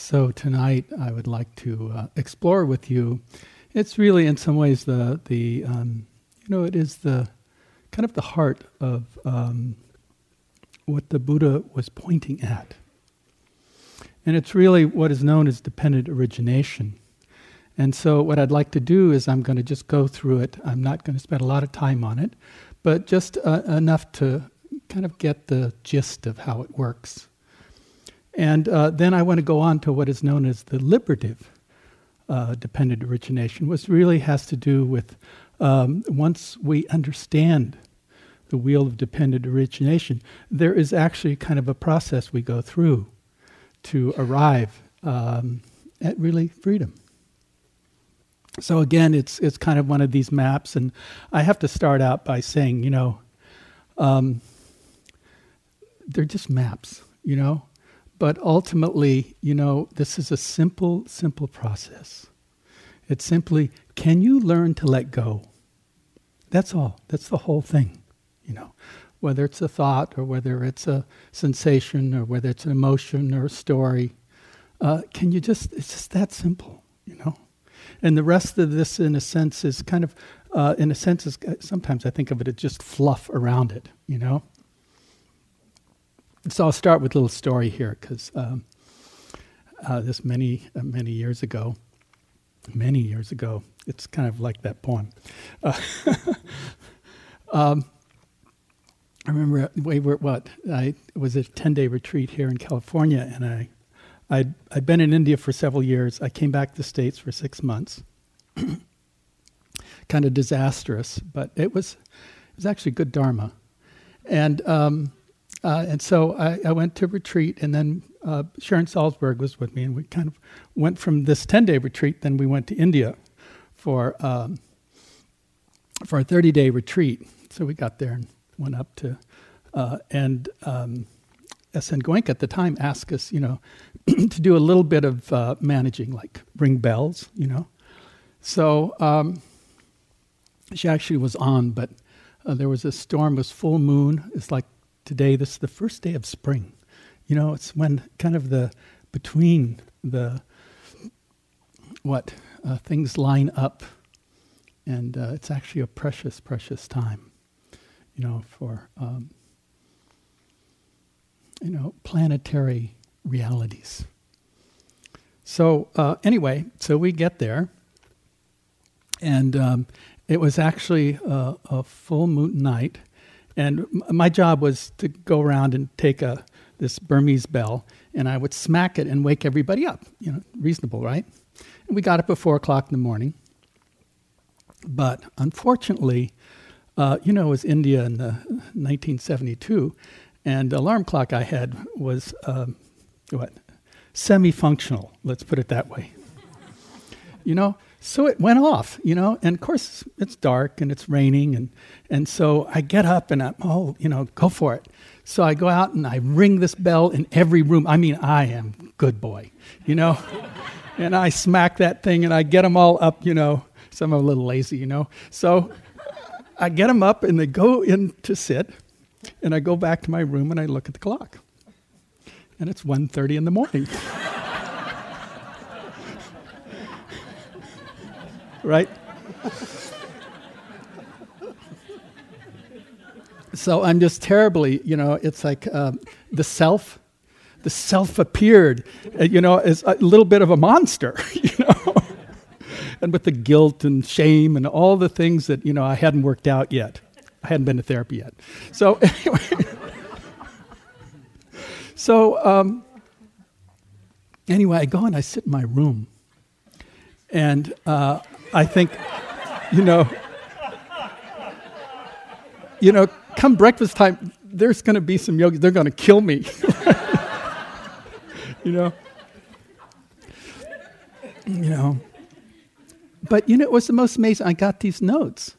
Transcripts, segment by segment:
so tonight I would like to uh, explore with you. It's really, in some ways, the the um, you know it is the kind of the heart of um, what the Buddha was pointing at, and it's really what is known as dependent origination. And so, what I'd like to do is I'm going to just go through it. I'm not going to spend a lot of time on it, but just uh, enough to kind of get the gist of how it works. And uh, then I want to go on to what is known as the liberative uh, dependent origination, which really has to do with um, once we understand the wheel of dependent origination, there is actually kind of a process we go through to arrive um, at really freedom. So again, it's it's kind of one of these maps, and I have to start out by saying, you know, um, they're just maps, you know. But ultimately, you know, this is a simple, simple process. It's simply, can you learn to let go? That's all. That's the whole thing, you know. Whether it's a thought or whether it's a sensation or whether it's an emotion or a story, uh, can you just, it's just that simple, you know. And the rest of this, in a sense, is kind of, uh, in a sense, is, sometimes I think of it as just fluff around it, you know. So I'll start with a little story here because um, uh, this many uh, many years ago, many years ago, it's kind of like that poem. Uh, um, I remember we were what I was a ten day retreat here in California, and I I'd, I'd been in India for several years. I came back to the states for six months. kind of disastrous, but it was it was actually good dharma, and. Um, uh, and so I, I, went to retreat, and then uh, Sharon Salzberg was with me, and we kind of went from this 10 day retreat, then we went to India for, um, for a 30 day retreat. So we got there and went up to, uh, and um, S.N. Goenka at the time asked us, you know, to do a little bit of uh, managing, like ring bells, you know. So um, she actually was on, but uh, there was a storm, it was full moon. It's like today. This is the first day of spring. You know, it's when kind of the between the what uh, things line up, and uh, it's actually a precious, precious time. You know, for um, you know planetary realities. So uh, anyway, so we get there, and um, it was actually a, a full moon night and my job was to go around and take a this Burmese bell, and I would smack it and wake everybody up. You know, reasonable, right? And we got up at four o'clock in the morning. But unfortunately, uh, you know, it was India in the 1972, and the alarm clock I had was um, what semi-functional. Let's put it that way. you know, so it went off, you know, and of course it's dark and it's raining, and, and so I get up and I'm, oh, you know, go for it. So I go out and I ring this bell in every room. I mean, I am good boy, you know, and I smack that thing and I get them all up, you know. Some are a little lazy, you know. So I get them up and they go in to sit, and I go back to my room and I look at the clock, and it's 1.30 in the morning. right? so I'm just terribly, you know, it's like um, the self, the self appeared, uh, you know, as a little bit of a monster, you know, and with the guilt and shame and all the things that, you know, I hadn't worked out yet. I hadn't been to therapy yet. So, anyway, so, um, anyway, I go and I sit in my room. And uh, I think, you know, you know, come breakfast time, there's going to be some yogis. They're going to kill me. you know, you know. But you know, it was the most amazing. I got these notes,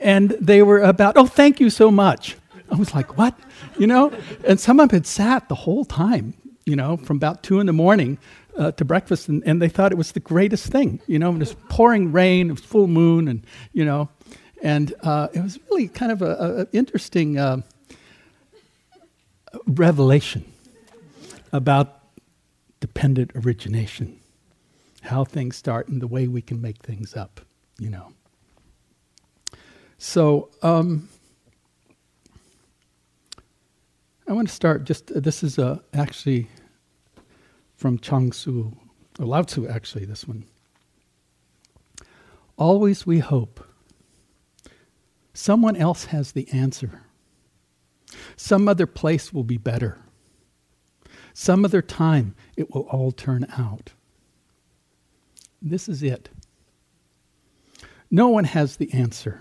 and they were about, oh, thank you so much. I was like, what? You know, and some of them had sat the whole time. You know, from about two in the morning uh, to breakfast, and, and, they thought it was the greatest thing. You know, it was pouring rain, it was full moon, and you know, and uh, it was really kind of an interesting uh, revelation about dependent origination, how things start and the way we can make things up, you know. So, um, I want to start just, uh, this is uh, actually from Chuang Tzu, or Lao Tzu, actually, this one. Always we hope. Someone else has the answer. Some other place will be better. Some other time it will all turn out. This is it. No one has the answer.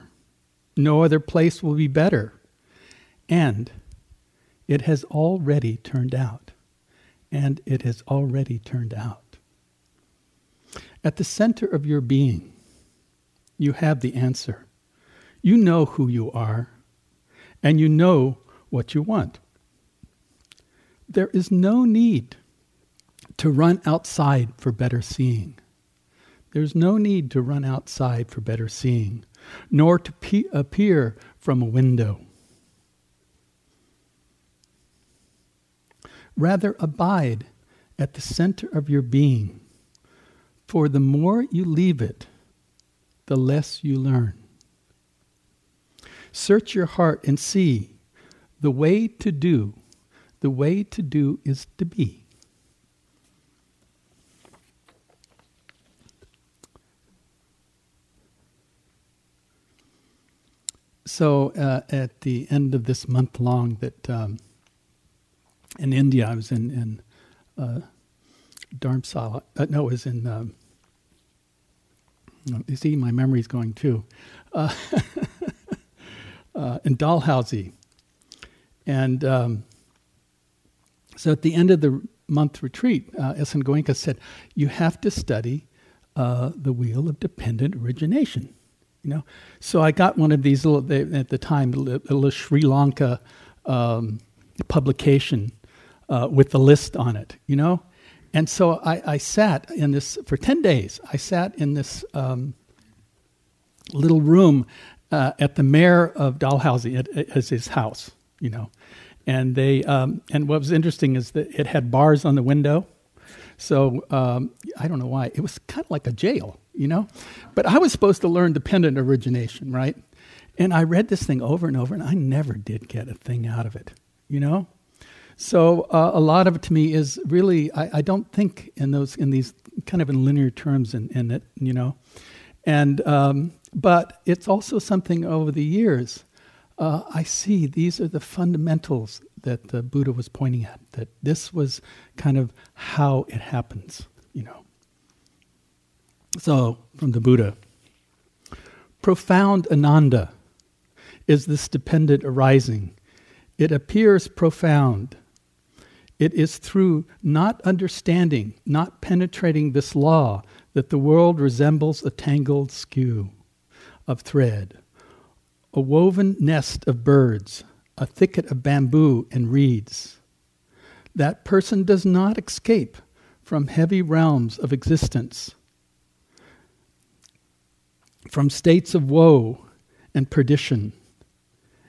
No other place will be better. And it has already turned out. And it has already turned out. At the center of your being, you have the answer. You know who you are, and you know what you want. There is no need to run outside for better seeing. There's no need to run outside for better seeing, nor to pe- appear from a window. Rather, abide at the center of your being, for the more you leave it, the less you learn. Search your heart and see the way to do. The way to do is to be. So uh, at the end of this month long that um, in India, I was in, in uh, Dharamsala. Uh, no, it was in. Um, you see, my memory's going too. Uh, uh, in Dalhousie. And um, so at the end of the month retreat, uh, S.N. Goenka said, You have to study uh, the wheel of dependent origination. You know, so I got one of these little they, at the time, little Sri Lanka um, publication uh, with the list on it. You know, and so I, I, sat in this for ten days. I sat in this um, little room uh, at the mayor of Dalhousie at, at, his house, you know. And they um, and what was interesting is that it had bars on the window. So um, I don't know why it was kind of like a jail, you know. But I was supposed to learn dependent origination, right? And I read this thing over and over, and I never did get a thing out of it, you know. So uh, a lot of it to me is really I, I, don't think in those in these kind of in linear terms in, in it, you know. And um, but it's also something over the years uh, I see these are the fundamentals that the Buddha was pointing at, that this was kind of how it happens, you know. So, from the Buddha, profound ananda is this dependent arising. It appears profound. It is through not understanding, not penetrating this law, that the world resembles a tangled skew of thread, a woven nest of birds, a thicket of bamboo and reeds. That person does not escape from heavy realms of existence, from states of woe and perdition,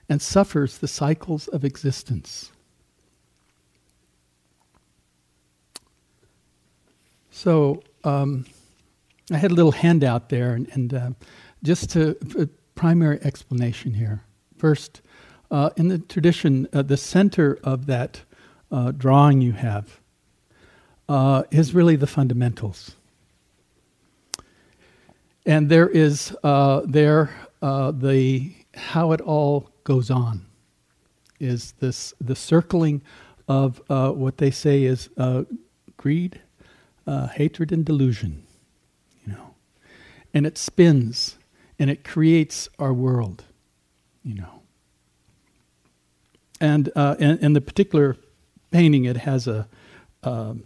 and suffers the cycles of existence. So, um, I had a little handout there, and, and uh, just to a primary explanation here. First, uh, in the tradition, uh, the center of that uh, drawing you have uh, is really the fundamentals. And there is uh, there uh, the how it all goes on is this the circling of what they say is greed, hatred, and delusion. You know, and it spins and it creates our world, you know. And uh, in, in, the particular painting, it has a um,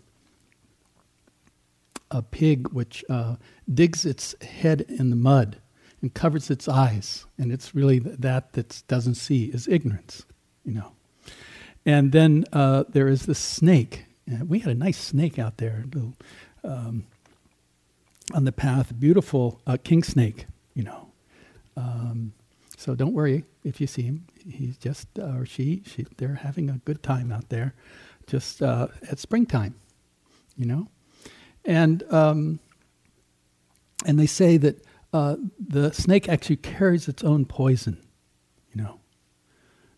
a pig which uh, digs its head in the mud and covers its eyes, and it's really that that doesn't see is ignorance, you know. And then uh, there is this snake. We had a nice snake out there, little, um, on the path, beautiful uh, king snake, you know. Um, so don't worry if you see him. He's just uh, or she, she, they're having a good time out there, just uh, at springtime. you know? And, um, and they say that uh, the snake actually carries its own poison, you know?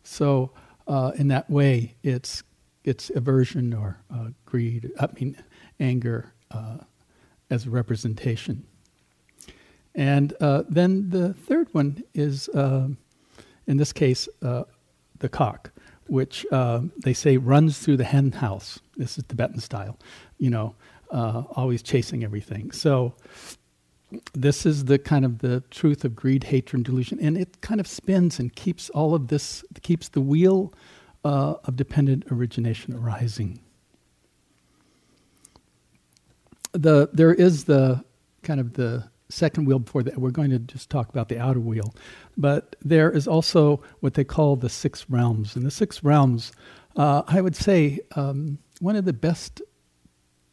So uh, in that way, it's, it's aversion or uh, greed, I mean, anger uh, as a representation. And uh, then the third one is, uh, in this case, uh, the cock, which uh, they say runs through the hen house. This is Tibetan style, you know, always chasing everything. So this is the kind of the truth of greed, hatred, and delusion, and it kind of spins and keeps all of this, keeps the wheel uh, of dependent origination arising. The there is the kind of the second wheel before that. We're going to just talk about the outer wheel. But there is also what they call the six realms. And the six realms, uh, I would say, um, one of the best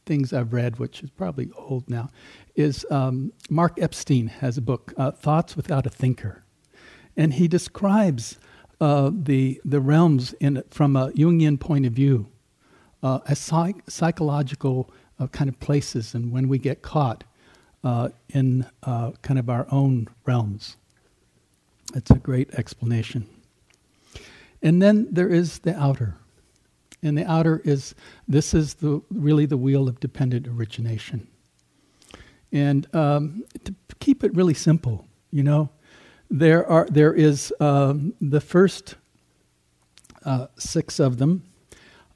things I've read, which is probably old now, is um, Mark Epstein has a book, uh, Thoughts Without a Thinker. And he describes uh, the, the realms in, from a Jungian point of view uh, as psych- psychological uh, kind of places. And when we get caught, uh, in uh, kind of our own realms. It's a great explanation. And then there is the outer. And the outer is this is the really the wheel of dependent origination. And um, to keep it really simple, you know, there are there is um, the first uh, six of them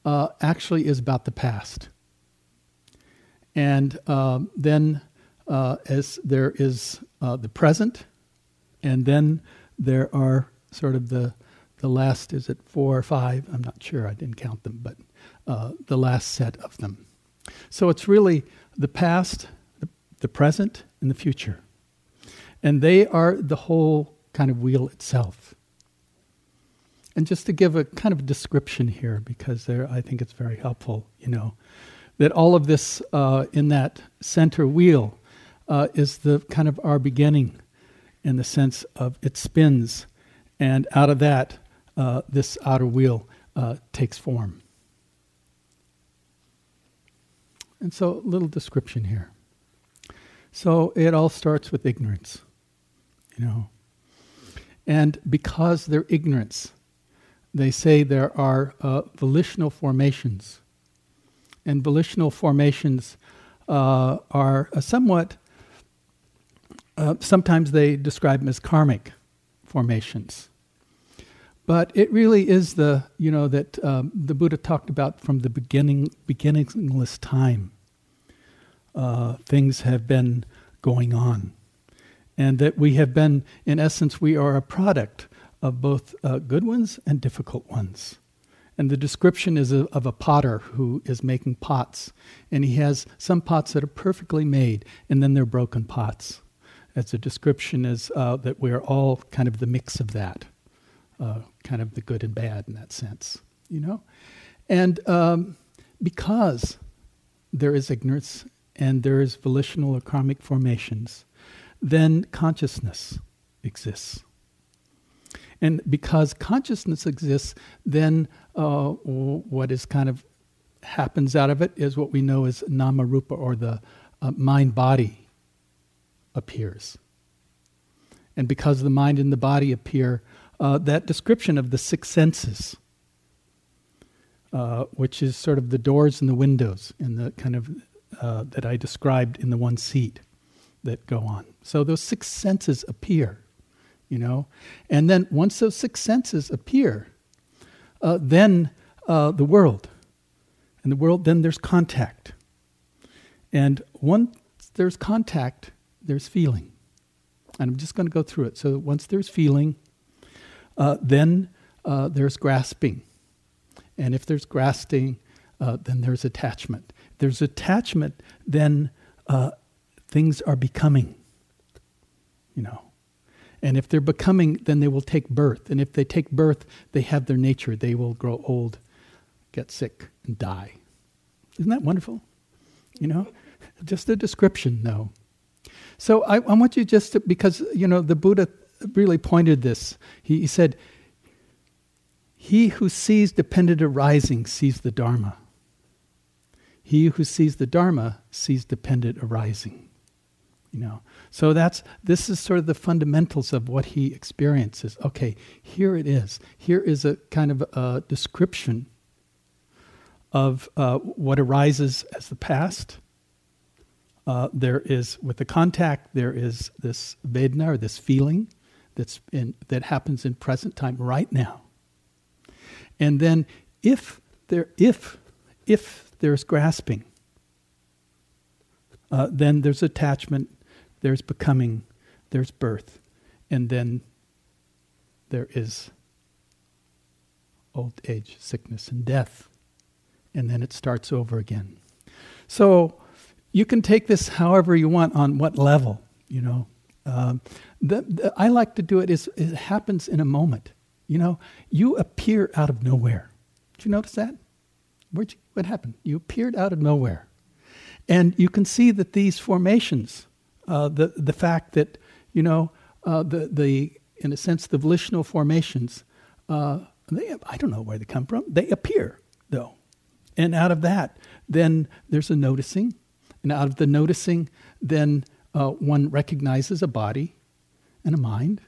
uh, actually is about the past, and um, then uh, as there is uh, the present, and then there are sort of the the last is it four or five? I'm not sure. I didn't count them, but uh, the last set of them. So it's really the past, the, the present, and the future, and they are the whole kind of wheel itself. And just to give a kind of description here, because there, I think it's very helpful. You know, that all of this uh, in that center wheel uh, is the kind of our beginning in the sense of it spins, and out of that, uh, this outer wheel uh, takes form. And so, a little description here. So, it all starts with ignorance, you know. And because they're ignorance, they say there are uh, volitional formations. And volitional formations uh, are somewhat uh, sometimes they describe them as karmic formations. But it really is the, you know, that um, the Buddha talked about from the beginning, beginningless time. Uh, things have been going on. And that we have been, in essence, we are a product of both uh, good ones and difficult ones. And the description is of a potter who is making pots. And he has some pots that are perfectly made, and then they're broken pots as a description is uh, that we're all kind of the mix of that, uh, kind of the good and bad in that sense, you know? And um, because there is ignorance and there is volitional or karmic formations, then consciousness exists. And because consciousness exists, then uh, what is kind of happens out of it is what we know as nama rupa or the uh, mind body appears. And because the mind and the body appear, uh, that description of the six senses, uh, which is sort of the doors and the windows and the kind of uh, that I described in the one seat that go on. So those six senses appear, you know, and then once those six senses appear, uh, then uh, the world, and the world, then there's contact, and once there's contact, there's feeling. And I'm just going to go through it. So once there's feeling, uh, then uh, there's grasping. And if there's grasping, uh, then there's attachment. If there's attachment, then uh, things are becoming, you know. And if they're becoming, then they will take birth. And if they take birth, they have their nature. They will grow old, get sick, and die. Isn't that wonderful? You know? Just a description, though. So I, I want you just to, because, you know, the Buddha really pointed this. He, he said, He who sees dependent arising sees the Dharma. He who sees the Dharma sees dependent arising. You know, so that's this is sort of the fundamentals of what he experiences. Okay, here it is. Here is a kind of a description of uh, what arises as the past. Uh, there is with the contact. There is this vedana or this feeling that's in, that happens in present time right now. And then if there if if there's grasping, uh, then there's attachment, there's becoming, there's birth, and then there is old age, sickness, and death. And then it starts over again. So you can take this however you want on what level, you know. Um, the, the, I like to do it is it happens in a moment. You know, you appear out of nowhere. Did you notice that? You, what happened? You appeared out of nowhere. And you can see that these formations, uh, the, the fact that, you know, uh, the, the, in a sense, the volitional formations, uh, they, I don't know where they come from. They appear, though. And out of that, then there's a noticing. And out of the noticing, then uh, one recognizes a body and a mind,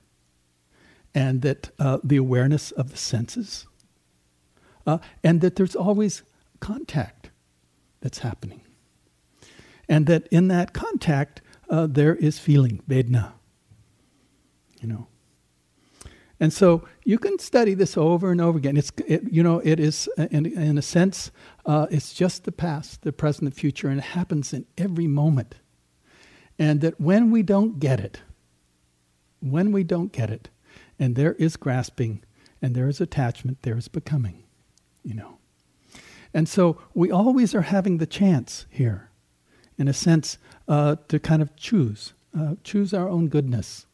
and that uh, the awareness of the senses, and that there's always contact that's happening. And that in that contact, uh, there is feeling, vedna. You know. And so you can study this over and over again. It's, it, you know, it is, in, in a sense, uh, it's just the past, the present, the future, and it happens in every moment. And that when we don't get it, when we don't get it, and there is grasping, and there is attachment, there is becoming, you know. And so we always are having the chance here, in a sense, uh, to kind of choose, uh, choose our own goodness,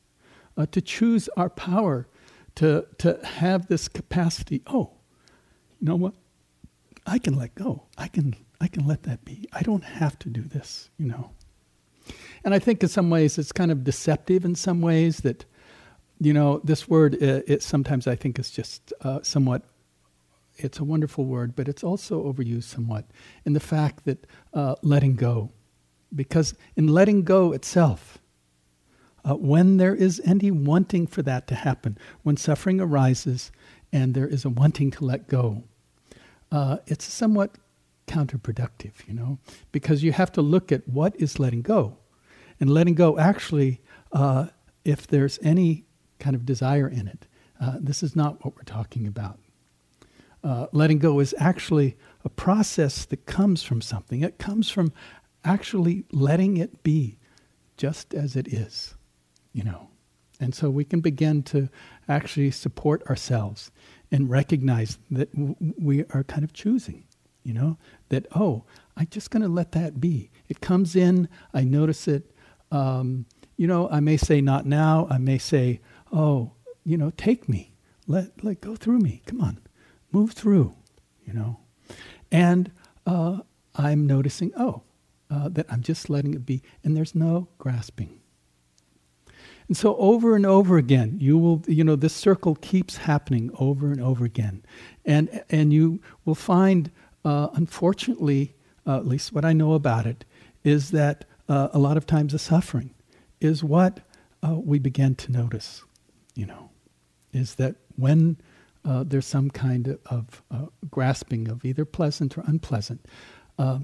uh, to choose our power, to, to have this capacity. Oh, you know what? I can let go. I can, I can let that be. I don't have to do this, you know. And I think in some ways it's kind of deceptive in some ways that, you know, this word, uh, it sometimes I think is just uh, somewhat it's a wonderful word, but it's also overused somewhat in the fact that uh, letting go. Because in letting go itself, uh, when there is any wanting for that to happen, when suffering arises and there is a wanting to let go, uh, it's somewhat counterproductive, you know, because you have to look at what is letting go. And letting go, actually, uh, if there's any kind of desire in it, uh, this is not what we're talking about uh, letting go is actually a process that comes from something. It comes from actually letting it be just as it is, you know. And so we can begin to actually support ourselves and recognize that w- we are kind of choosing, you know, that, oh, I'm just going to let that be. It comes in, I notice it. Um, you know, I may say, not now. I may say, oh, you know, take me. Let, let go through me. Come on move through, you know. And uh, I'm noticing, oh, uh, that I'm just letting it be, and there's no grasping. And so over and over again, you will, you know, this circle keeps happening over and over again. And, and you will find, uh, unfortunately, uh, at least what I know about it, is that uh, a lot of times the suffering is what uh, we begin to notice, you know, is that when uh, there's some kind of uh, grasping of either pleasant or unpleasant.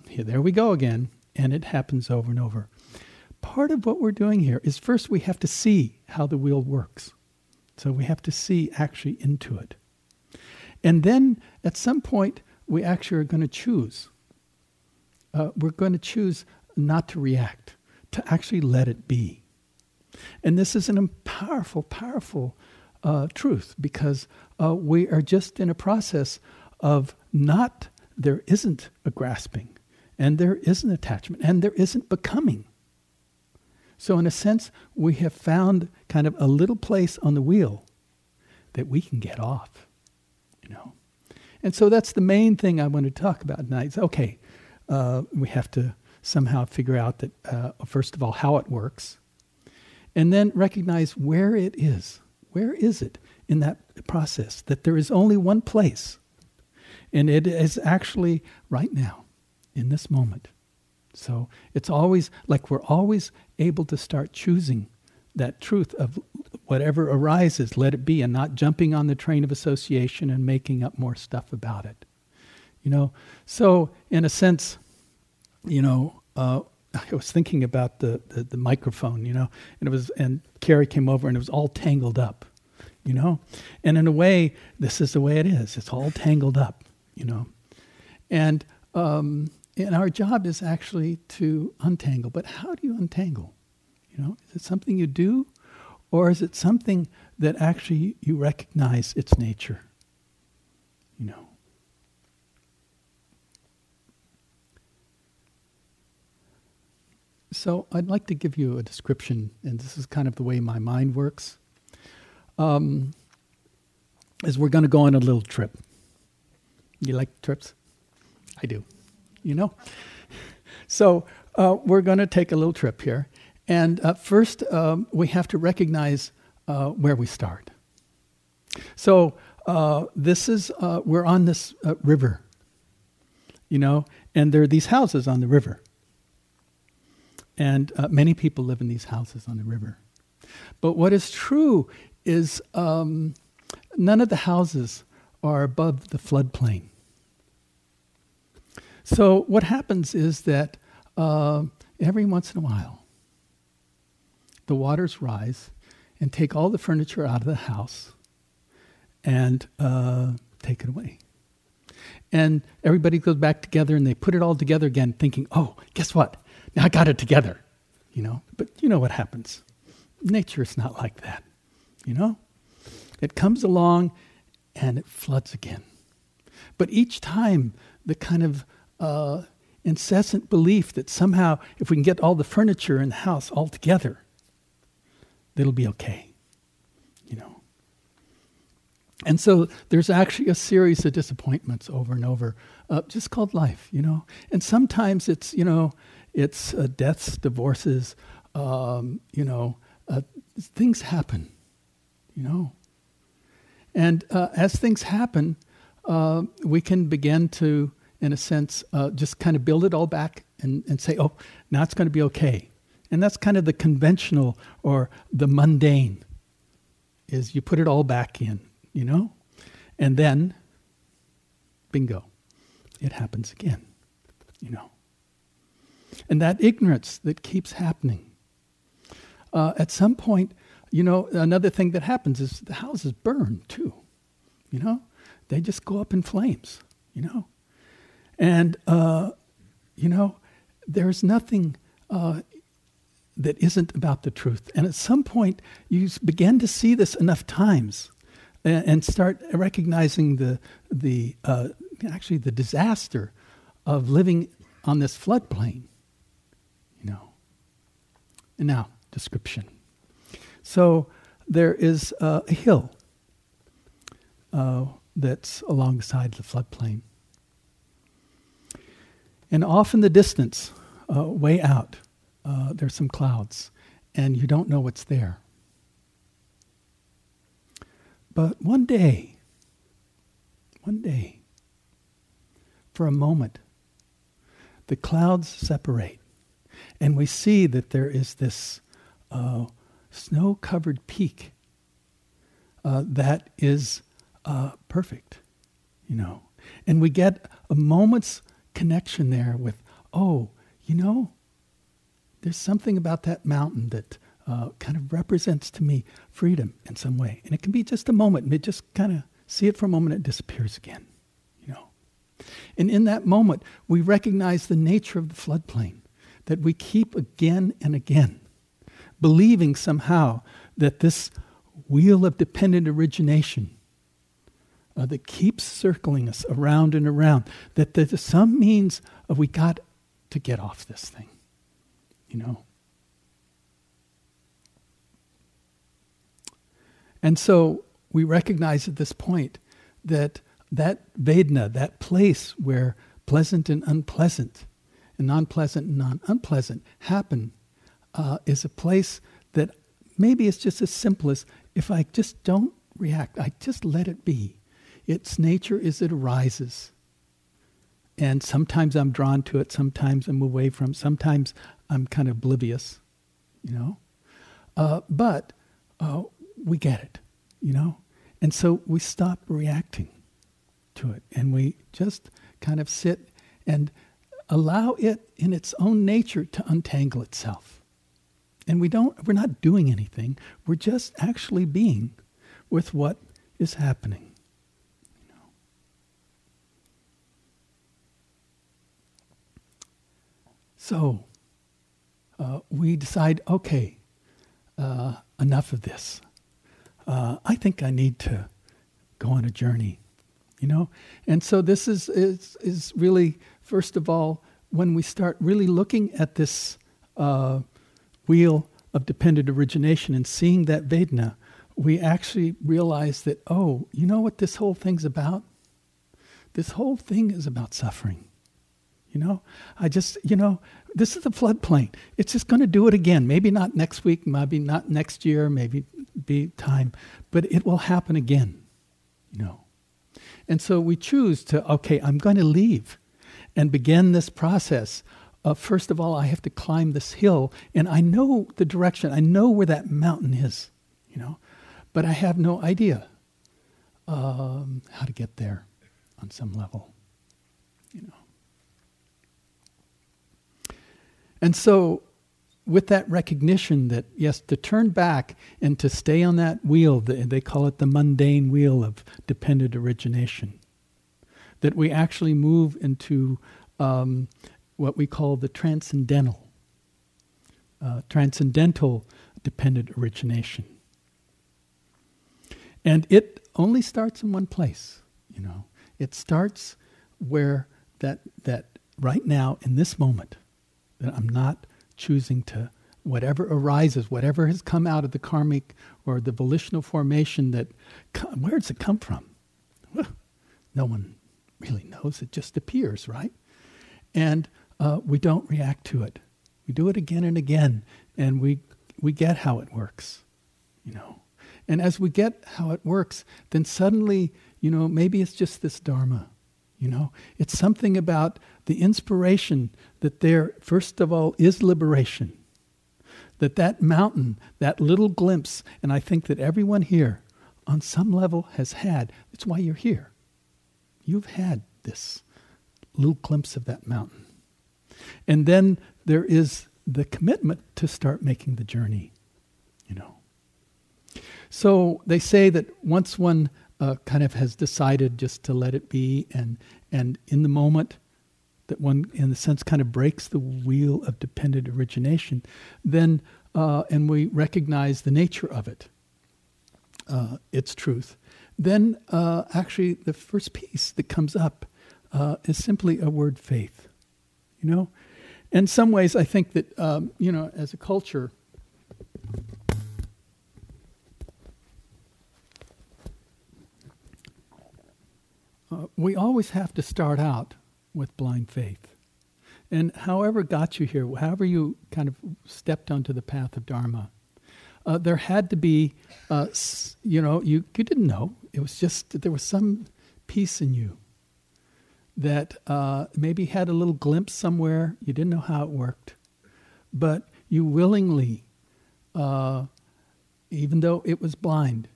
Here, there we go again, and it happens over and over. Part of what we're doing here is first we have to see how the wheel works. So we have to see actually into it. And then at some point, we actually are going to choose. Uh, we're going to choose not to react, to actually let it be. And this is an powerful, powerful uh, truth because uh, we are just in a process of not, there isn't a grasping, and there isn't attachment, and there isn't becoming. So, in a sense, we have found kind of a little place on the wheel that we can get off, you know. And so that's the main thing I want to talk about tonight. Okay, uh, we have to somehow figure out that, uh, first of all, how it works, and then recognize where it is. Where is it in that process? That there is only one place, and it is actually right now. In this moment. So it's always like we're always able to start choosing that truth of whatever arises, let it be, and not jumping on the train of association and making up more stuff about it. You know, so in a sense, you know, uh, I was thinking about the, the, the microphone, you know, and it was, and Carrie came over and it was all tangled up, you know, and in a way, this is the way it is. It's all tangled up, you know, and um, and our job is actually to untangle. But how do you untangle? You know, is it something you do, or is it something that actually you recognize its nature? You know. So I'd like to give you a description, and this is kind of the way my mind works. Um, is we're going to go on a little trip. You like trips? I do. You know. So uh, we're going to take a little trip here, and uh, first um, we have to recognize uh, where we start. So uh, this is uh, we're on this uh, river. You know, and there are these houses on the river. And many people live in these houses on the river. But what is true is um, none of the houses are above the floodplain. So what happens is that uh, every once in a while, the waters rise and take all the furniture out of the house and uh, take it away. And everybody goes back together and they put it all together again, thinking, oh, guess what? Now I got it together, you know. But you know what happens. Nature is not like that, you know. It comes along and it floods again. But each time, the kind of uh, incessant belief that somehow, if we can get all the furniture in the house all together, it'll be okay, you know. And so there's actually a series of disappointments over and over, uh, just called life, you know. And sometimes it's, you know, it's uh, deaths, divorces, um, you know, uh, things happen, you know. And uh, as things happen, uh, we can begin to, in a sense, uh, just kind of build it all back and, and say, oh, now it's going to be okay. And that's kind of the conventional or the mundane, is you put it all back in, you know? And then, bingo, it happens again, you know and that ignorance that keeps happening. Uh, at some point, you know, another thing that happens is the houses burn too. You know, they just go up in flames. You know, and uh, you know, there's nothing uh, that isn't about the truth. And at some point, you begin to see this enough times, and, and start recognizing the the uh, actually the disaster of living on this floodplain you know. And now, description. So there is uh, a hill uh, that's alongside the floodplain. And off in the distance, uh, way out, uh, there's some clouds, and you don't know what's there. But one day, one day, for a moment, the clouds separate and we see that there is this uh, snow covered peak uh, that is uh, perfect, you know. And we get a moment's connection there with, oh, you know, there's something about that mountain that uh, kind of represents to me freedom in some way. And it can be just a moment, and it just kind of see it for a moment, it disappears again, you know. And in that moment, we recognize the nature of the floodplain that we keep again and again, believing somehow that this wheel of dependent origination uh, that keeps circling us around and around, that there's some means of we got to get off this thing, you know. And so we recognize at this point that that Vedna, that place where pleasant and unpleasant and non-pleasant and non-unpleasant happen uh, is a place that maybe it's just as simple as if I just don't react, I just let it be. Its nature is it arises. and sometimes I'm drawn to it, sometimes I'm away from, sometimes I'm kind of oblivious, you know. Uh, but uh, we get it, you know, and so we stop reacting to it, and we just kind of sit and allow it in its own nature to untangle itself. And we don't we're not doing anything. We're just actually being with what is happening. You know. So uh, we decide, okay, uh, enough of this. Uh, I think I need to go on a journey, you know. And so this is is is really first of all when we start really looking at this uh, wheel of dependent origination and seeing that Vedna, we actually realize that, oh, you know what this whole thing's about? This whole thing is about suffering. You know, I just, you know, this is the floodplain. It's just going to do it again. Maybe not next week, maybe not next year, maybe be time, but it will happen again, you know. And so we choose to, okay, I'm going to leave and begin this process uh, first of all, I have to climb this hill, and I know the direction. I know where that mountain is, you know, but I have no idea um, how to get there on some level, you know. And so, with that recognition that, yes, to turn back and to stay on that wheel, they call it the mundane wheel of dependent origination, that we actually move into um, what we call the transcendental, uh, transcendental dependent origination. And it only starts in one place, you know. It starts where that that right now in this moment that I'm not choosing to whatever arises, whatever has come out of the karmic or the volitional formation that where does it come from? No one really knows. It just appears, right? And uh, we don't react to it. We do it again and again, and we we get how it works, you know. And as we get how it works, then suddenly, you know, maybe it's just this dharma, you know. It's something about the inspiration that there, first of all, is liberation. That that mountain, that little glimpse, and I think that everyone here, on some level, has had. That's why you're here. You've had this little glimpse of that mountain. And then there is the commitment to start making the journey, you know. So they say that once one uh, kind of has decided just to let it be, and and in the moment that one, in a sense, kind of breaks the wheel of dependent origination, then uh, and we recognize the nature of it, uh, its truth, then uh, actually the first piece that comes up uh, is simply a word faith. You know, in some ways, I think that um, you know, as a culture, uh, we always have to start out with blind faith. And however got you here, however you kind of stepped onto the path of Dharma, uh, there had to be, uh, you know, you, you didn't know. It was just that there was some peace in you that uh, maybe had a little glimpse somewhere. You didn't know how it worked, but you willingly, uh, even though it was blind,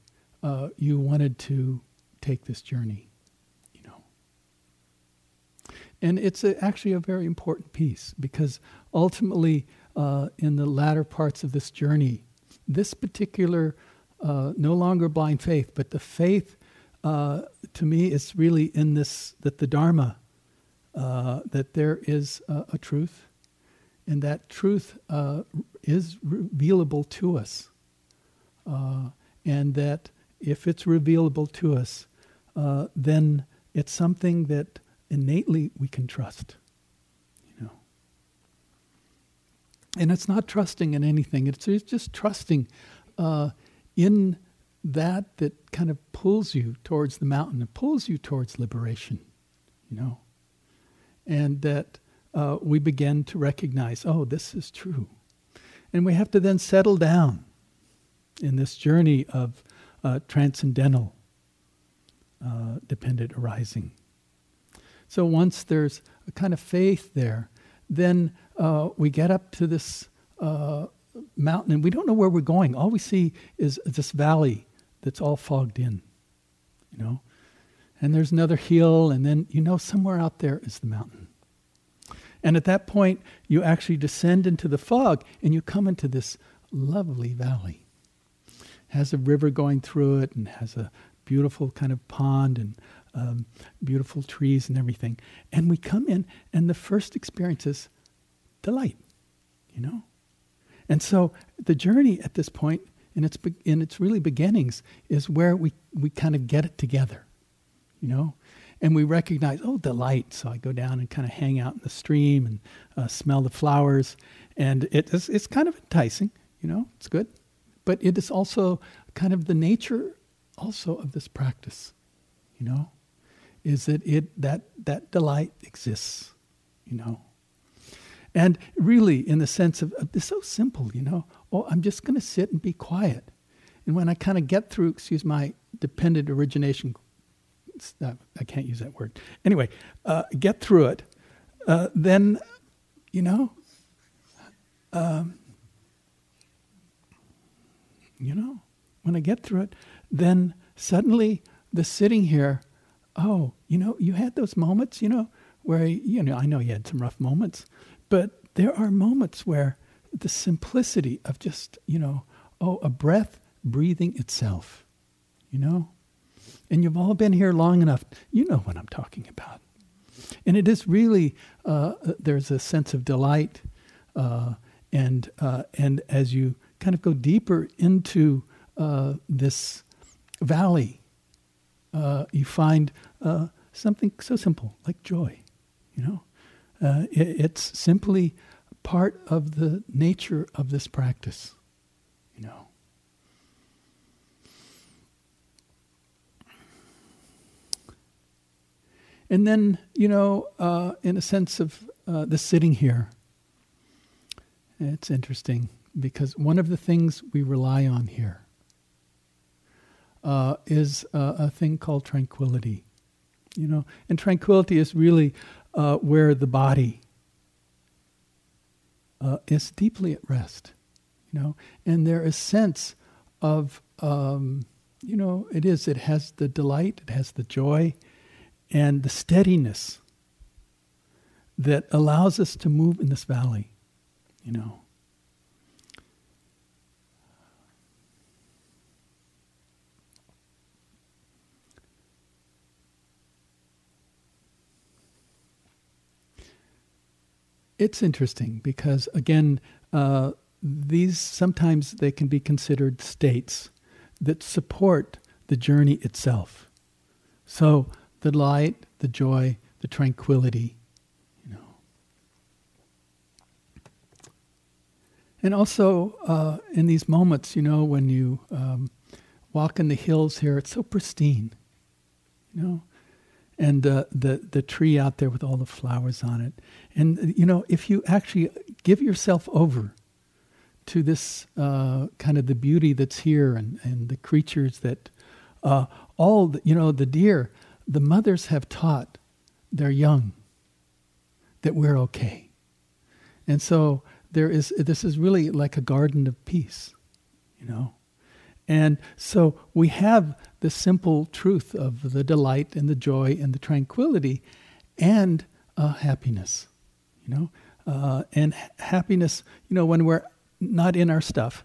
uh, you wanted to take this journey. And it's a, actually a very important piece because ultimately, uh, in the latter parts of this journey, this particular uh, no longer blind faith, but the faith uh, to me, it's really in this that the Dharma, uh, that there is a, truth, and that truth uh, is revealable to us, uh, and that if it's revealable to us, then it's something that innately we can trust. You know, and it's not trusting in anything; it's, it's just trusting in that that kind of pulls you towards the mountain and pulls you towards liberation, you know. And that uh, we begin to recognize, oh, this is true. And we have to then settle down in this journey of uh, transcendental uh, dependent arising. So once there's a kind of faith there, then uh, we get up to this uh, mountain and we don't know where we're going. All we see is this valley that's all fogged in, you know. And there's another hill, and then you know somewhere out there is the mountain. And at that point, you actually descend into the fog and you come into this lovely valley. It has a river going through it and has a beautiful kind of pond and um, beautiful trees and everything. And we come in, and the first experience is delight, you know? And so the journey at this point, in its, be- in its really beginnings, is where we, we kind of get it together, you know? And we recognize, oh, delight. So I go down and kind of hang out in the stream and uh, smell the flowers. And it is, it's kind of enticing, you know, it's good. But it is also kind of the nature also of this practice, you know, is that it that that delight exists, you know. And really, in the sense of, it's so simple, you know. Oh, I'm just going to sit and be quiet. And when I kind of get through, excuse my dependent origination, uh, I can't use that word. Anyway, uh, get through it, uh, then, you know, um, you know, when I get through it, then suddenly the sitting here, oh, you know, you had those moments, you know, where, you know, I know you had some rough moments, but there are moments where the simplicity of just, you know, oh, a breath breathing itself, you know? And you've all been here long enough. You know what I'm talking about. And it is really, uh, there's a sense of delight. Uh, and, uh, and as you kind of go deeper into uh, this valley, uh, you find uh, something so simple like joy, you know? Uh, it, it's simply part of the nature of this practice, you know. And then, you know, uh, in a sense of uh, the sitting here, it's interesting because one of the things we rely on here uh, is a thing called tranquility. You know, and tranquility is really uh, where the body uh, is deeply at rest, you know, and there is sense of, um, you know, it is, it has the delight, it has the joy, and the steadiness that allows us to move in this valley, you know. It's interesting because again, uh, these sometimes they can be considered states that support the journey itself. So the light, the joy, the tranquility, you know. And also uh, in these moments, you know, when you um, walk in the hills here, it's so pristine, you know and uh, the the tree out there with all the flowers on it. And you know, if you actually give yourself over to this uh, kind of the beauty that's here and, and the creatures that uh, all the, you know the deer, the mothers have taught their young that we're okay, and so there is this is really like a garden of peace, you know. And so we have the simple truth of the delight and the joy and the tranquility and uh, happiness, you know, uh, and happiness, you know, when we're not in our stuff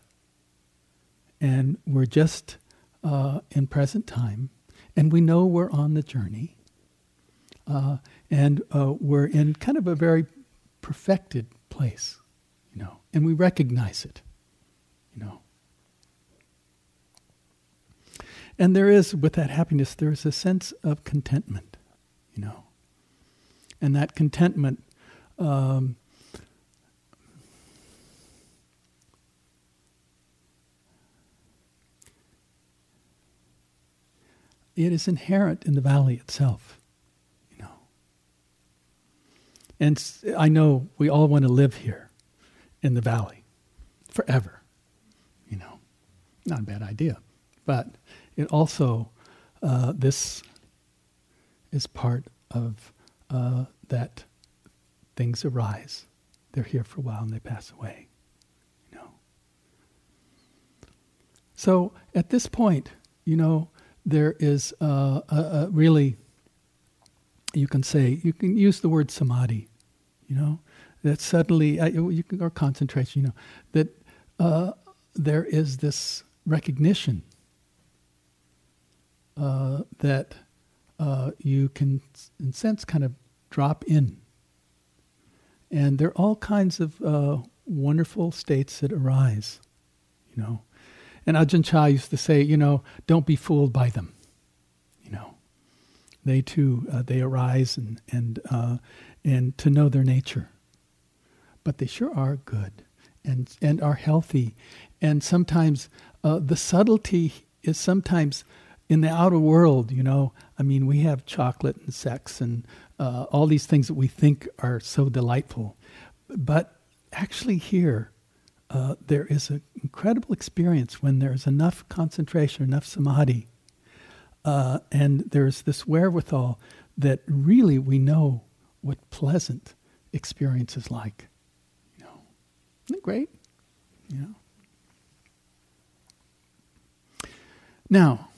and we're just uh, in present time and we know we're on the journey uh, and uh, we're in kind of a very perfected place, you know, and we recognize it, you know. And there is, with that happiness, there is a sense of contentment, you know. And that contentment um, it is inherent in the valley itself, you know. And I know we all want to live here in the valley forever, you know. Not a bad idea, but it also, uh, this is part of uh, that things arise. They're here for a while and they pass away. You know. So at this point, you know, there is uh, a, a really, you can say, you can use the word samadhi, you know, that suddenly, uh, you can, or concentration, you know, that uh, there is this recognition uh, that uh, you can, in sense, kind of drop in. And there are all kinds of uh, wonderful states that arise, you know. And Ajahn Chah used to say, you know, don't be fooled by them. You know, they too uh, they arise and and uh, and to know their nature, but they sure are good and and are healthy, and sometimes uh, the subtlety is sometimes in the outer world. You know, I mean, we have chocolate and sex and uh, all these things that we think are so delightful, but actually here uh, there is an incredible experience when there's enough concentration, enough samadhi, uh, and there's this wherewithal that really we know what pleasant experience is like. You know, isn't it great? You know. Now,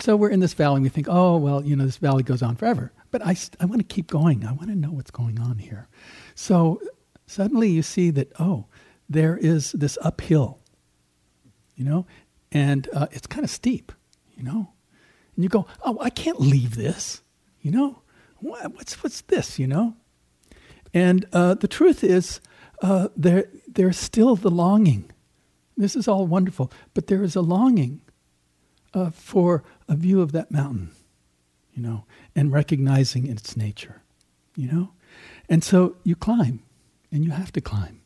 so we're in this valley and we think, oh, well, you know, this valley goes on forever. But I, I want to keep going. I want to know what's going on here. So suddenly you see that, oh, there is this uphill, you know, and uh, it's kind of steep, you know. And you go, oh, I can't leave this, you know. What, what's what's this, you know? And uh, the truth is, uh, there there's still the longing. This is all wonderful, but there is a longing uh, for a view of that mountain, you know, and recognizing its nature, you know. And so you climb, and you have to climb.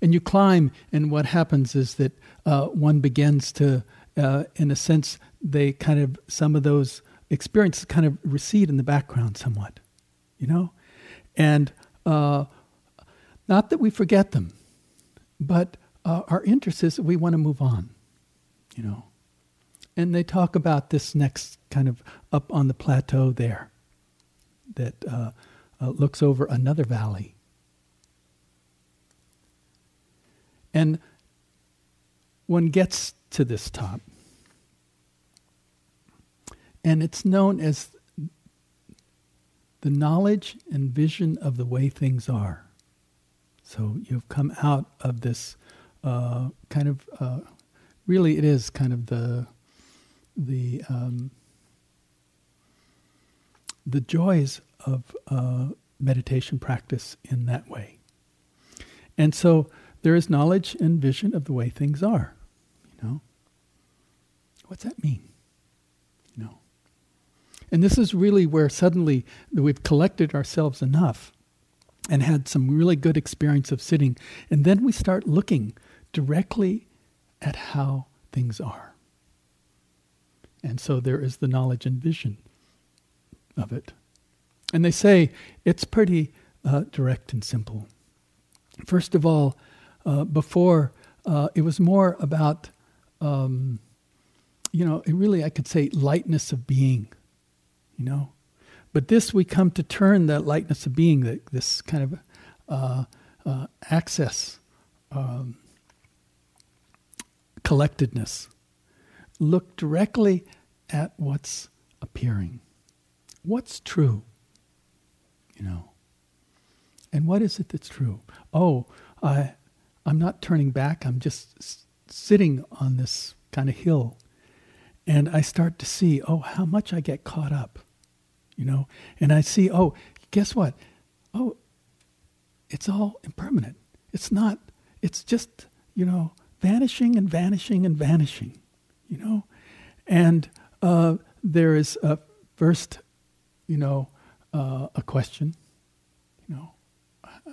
And you climb, and what happens is that uh, one begins to, uh, in a sense, they kind of, some of those experiences kind of recede in the background somewhat, you know? And uh, not that we forget them, but uh, our interest is that we want to move on, you know? And they talk about this next kind of up on the plateau there that uh, uh, looks over another valley And one gets to this top, and it's known as the knowledge and vision of the way things are. So you've come out of this uh, kind of, uh, really, it is kind of the the um, the joys of uh, meditation practice in that way. And so there is knowledge and vision of the way things are. You know? What's that mean? You know? And this is really where suddenly we've collected ourselves enough and had some really good experience of sitting. And then we start looking directly at how things are. And so there is the knowledge and vision of it. And they say it's pretty uh, direct and simple. First of all, uh, before, uh, it was more about, um, you know, really I could say lightness of being, you know. But this we come to turn that lightness of being, that this kind of uh, uh access, um, collectedness, look directly at what's appearing, what's true, you know. And what is it that's true? Oh, I, I'm not turning back. I'm just s- sitting on this kind of hill. And I start to see, oh, how much I get caught up, you know? And I see, oh, guess what? Oh, it's all impermanent. It's not, it's just, you know, vanishing and vanishing and vanishing, you know? And uh, there is a first, you know, uh, a question, you know,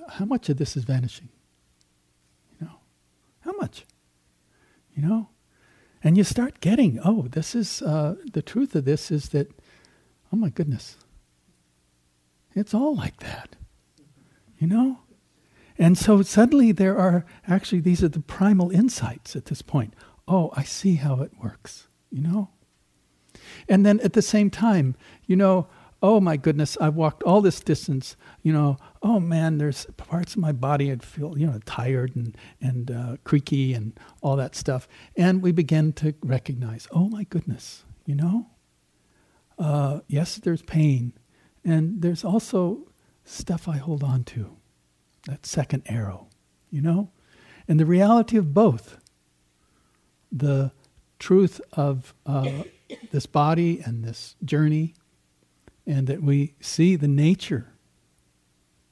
how much of this is vanishing? You know, How much? You know? And you start getting, oh, this is, uh, the truth of this is that, oh my goodness, it's all like that. You know? And so suddenly there are actually, these are the primal insights at this point. Oh, I see how it works, you know? And then at the same time, you know, oh my goodness, I've walked all this distance. You know, oh man, there's parts of my body I feel, you know, tired and, and uh, creaky and all that stuff. And we begin to recognize, oh my goodness, you know, uh, yes, there's pain. And there's also stuff I hold on to, that second arrow, you know? And the reality of both, the truth of uh, this body and this journey and that we see the nature,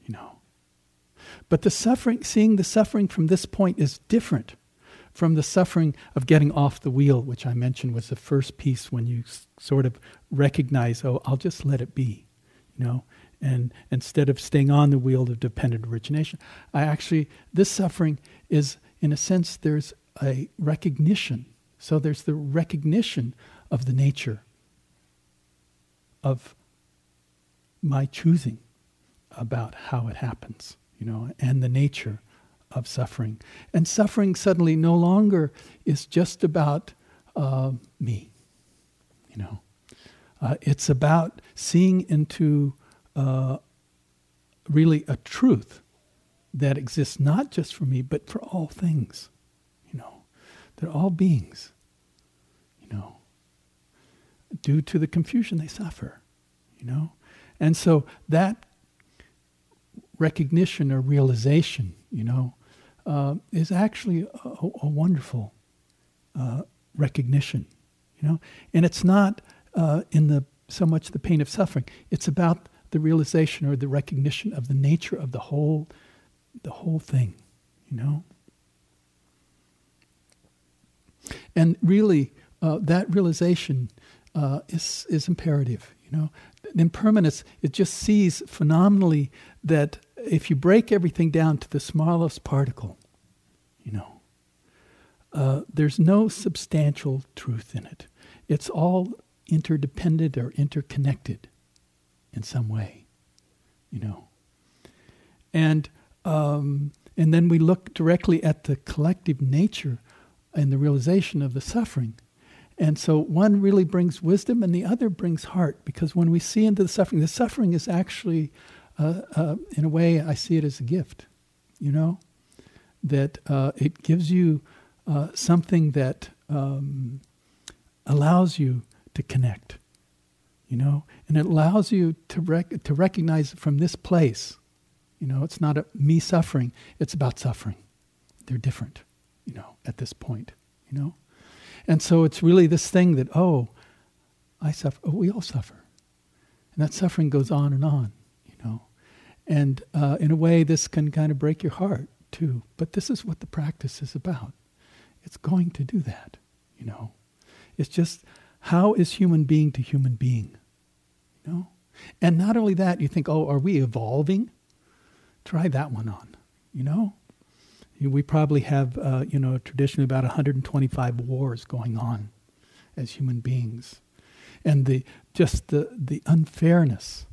you know. But the suffering, seeing the suffering from this point is different from the suffering of getting off the wheel, which I mentioned was the first piece when you s- sort of recognize, oh, I'll just let it be, you know, and instead of staying on the wheel of dependent origination, I actually, this suffering is, in a sense, there's a recognition. So there's the recognition of the nature of my choosing about how it happens, you know, and the nature of suffering. And suffering suddenly no longer is just about uh, me, you know. Uh, it's about seeing into uh, really a truth that exists not just for me, but for all things. They're all beings, you know. Due to the confusion they suffer, you know. And so that recognition or realization, you know, uh, is actually a, a wonderful uh, recognition, you know. And it's not uh, in the so much the pain of suffering. It's about the realization or the recognition of the nature of the whole, the whole thing, you know. And really, uh, that realization uh, is is imperative. You know, impermanence, it just sees phenomenally that if you break everything down to the smallest particle, you know, uh, there's no substantial truth in it. It's all interdependent or interconnected in some way, you know. And um, and then we look directly at the collective nature and the realization of the suffering. And so one really brings wisdom and the other brings heart because when we see into the suffering, the suffering is actually, uh, uh, in a way, I see it as a gift, you know, that uh, it gives you uh, something that um, allows you to connect, you know, and it allows you to, rec- to recognize from this place, you know, it's not a, me suffering, it's about suffering. They're different, you know, at this point, you know. And so it's really this thing that, oh, I suffer. Oh, we all suffer. And that suffering goes on and on, you know. And uh, in a way, this can kind of break your heart too. But this is what the practice is about. It's going to do that, you know. It's just how is human being to human being, you know. And not only that, you think, oh, are we evolving? Try that one on, you know. We probably have, uh, you know, traditionally about 125 wars going on as human beings. And the, just the, the unfairness,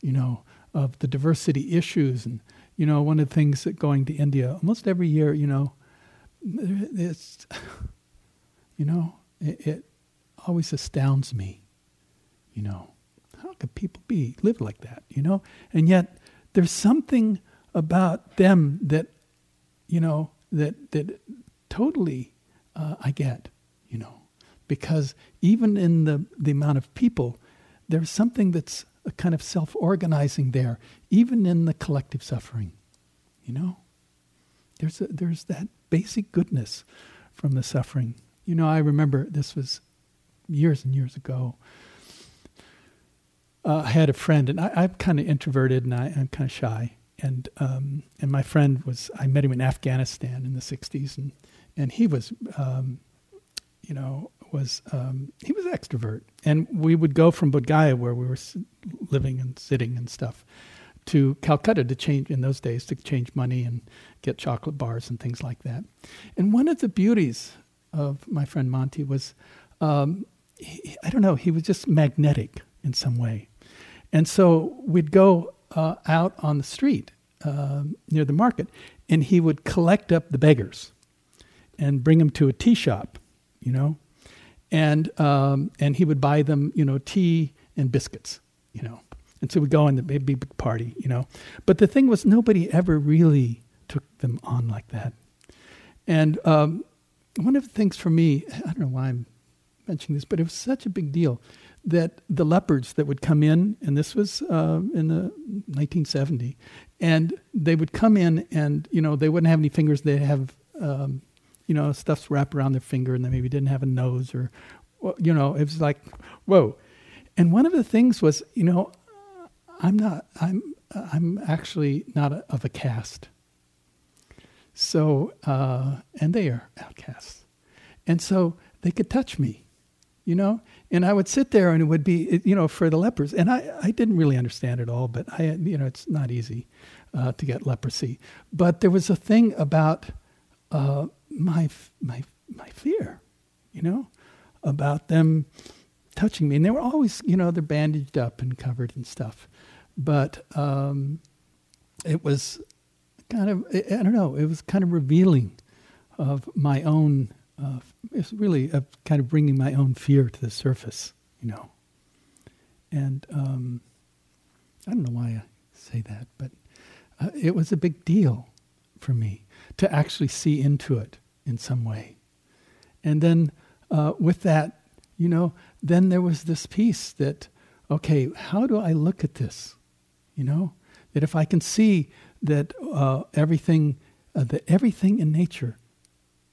you know, of the diversity issues. And, you know, one of the things that going to India almost every year, you know, it's, you know, it, it always astounds me, you know, how could people be, live like that, you know? And yet there's something about them that you know, that, that totally uh, I get, you know, because even in the, the amount of people, there's something that's a kind of self organizing there, even in the collective suffering, you know? There's, a, there's that basic goodness from the suffering. You know, I remember this was years and years ago. Uh, I had a friend, and I, am kind of introverted and I, I'm kind of shy and um, and my friend was I met him in Afghanistan in the '60s, and and he was, um, you know, was um, he was extrovert, and we would go from Bodh Gaya where we were living and sitting and stuff, to Calcutta to change in those days to change money and get chocolate bars and things like that. And one of the beauties of my friend Monty was, um, he, I don't know, he was just magnetic in some way, and so we'd go uh, out on the street uh, near the market, and he would collect up the beggars and bring them to a tea shop, you know, and um, and he would buy them, you know, tea and biscuits, you know. And so we go in the big party, you know. But the thing was, nobody ever really took them on like that. And um, one of the things for me, I don't know why I'm mentioning this, but it was such a big deal that the leopards that would come in, and this was uh, in the 1970, and they would come in and, you know, they wouldn't have any fingers. They'd have, um, you know, stuffs wrapped around their finger and they maybe didn't have a nose or, you know, it was like, whoa. And one of the things was, you know, I'm not, I'm, I'm actually not a, of a caste. So, uh, and they are outcasts. And so they could touch me, you know? And I would sit there and it would be, you know, for the lepers. And I, I didn't really understand it all, but I, you know, it's not easy uh, to get leprosy. But there was a thing about uh, my, my, my fear, you know, about them touching me. And they were always, you know, they're bandaged up and covered and stuff. But um, it was kind of, I don't know, it was kind of revealing of my own, uh, it's really a kind of bringing my own fear to the surface, you know. And um, I don't know why I say that, but uh, it was a big deal for me to actually see into it in some way. And then uh, with that, you know, then there was this piece that, okay, how do I look at this? You know, that if I can see that uh, everything, uh, that everything in nature,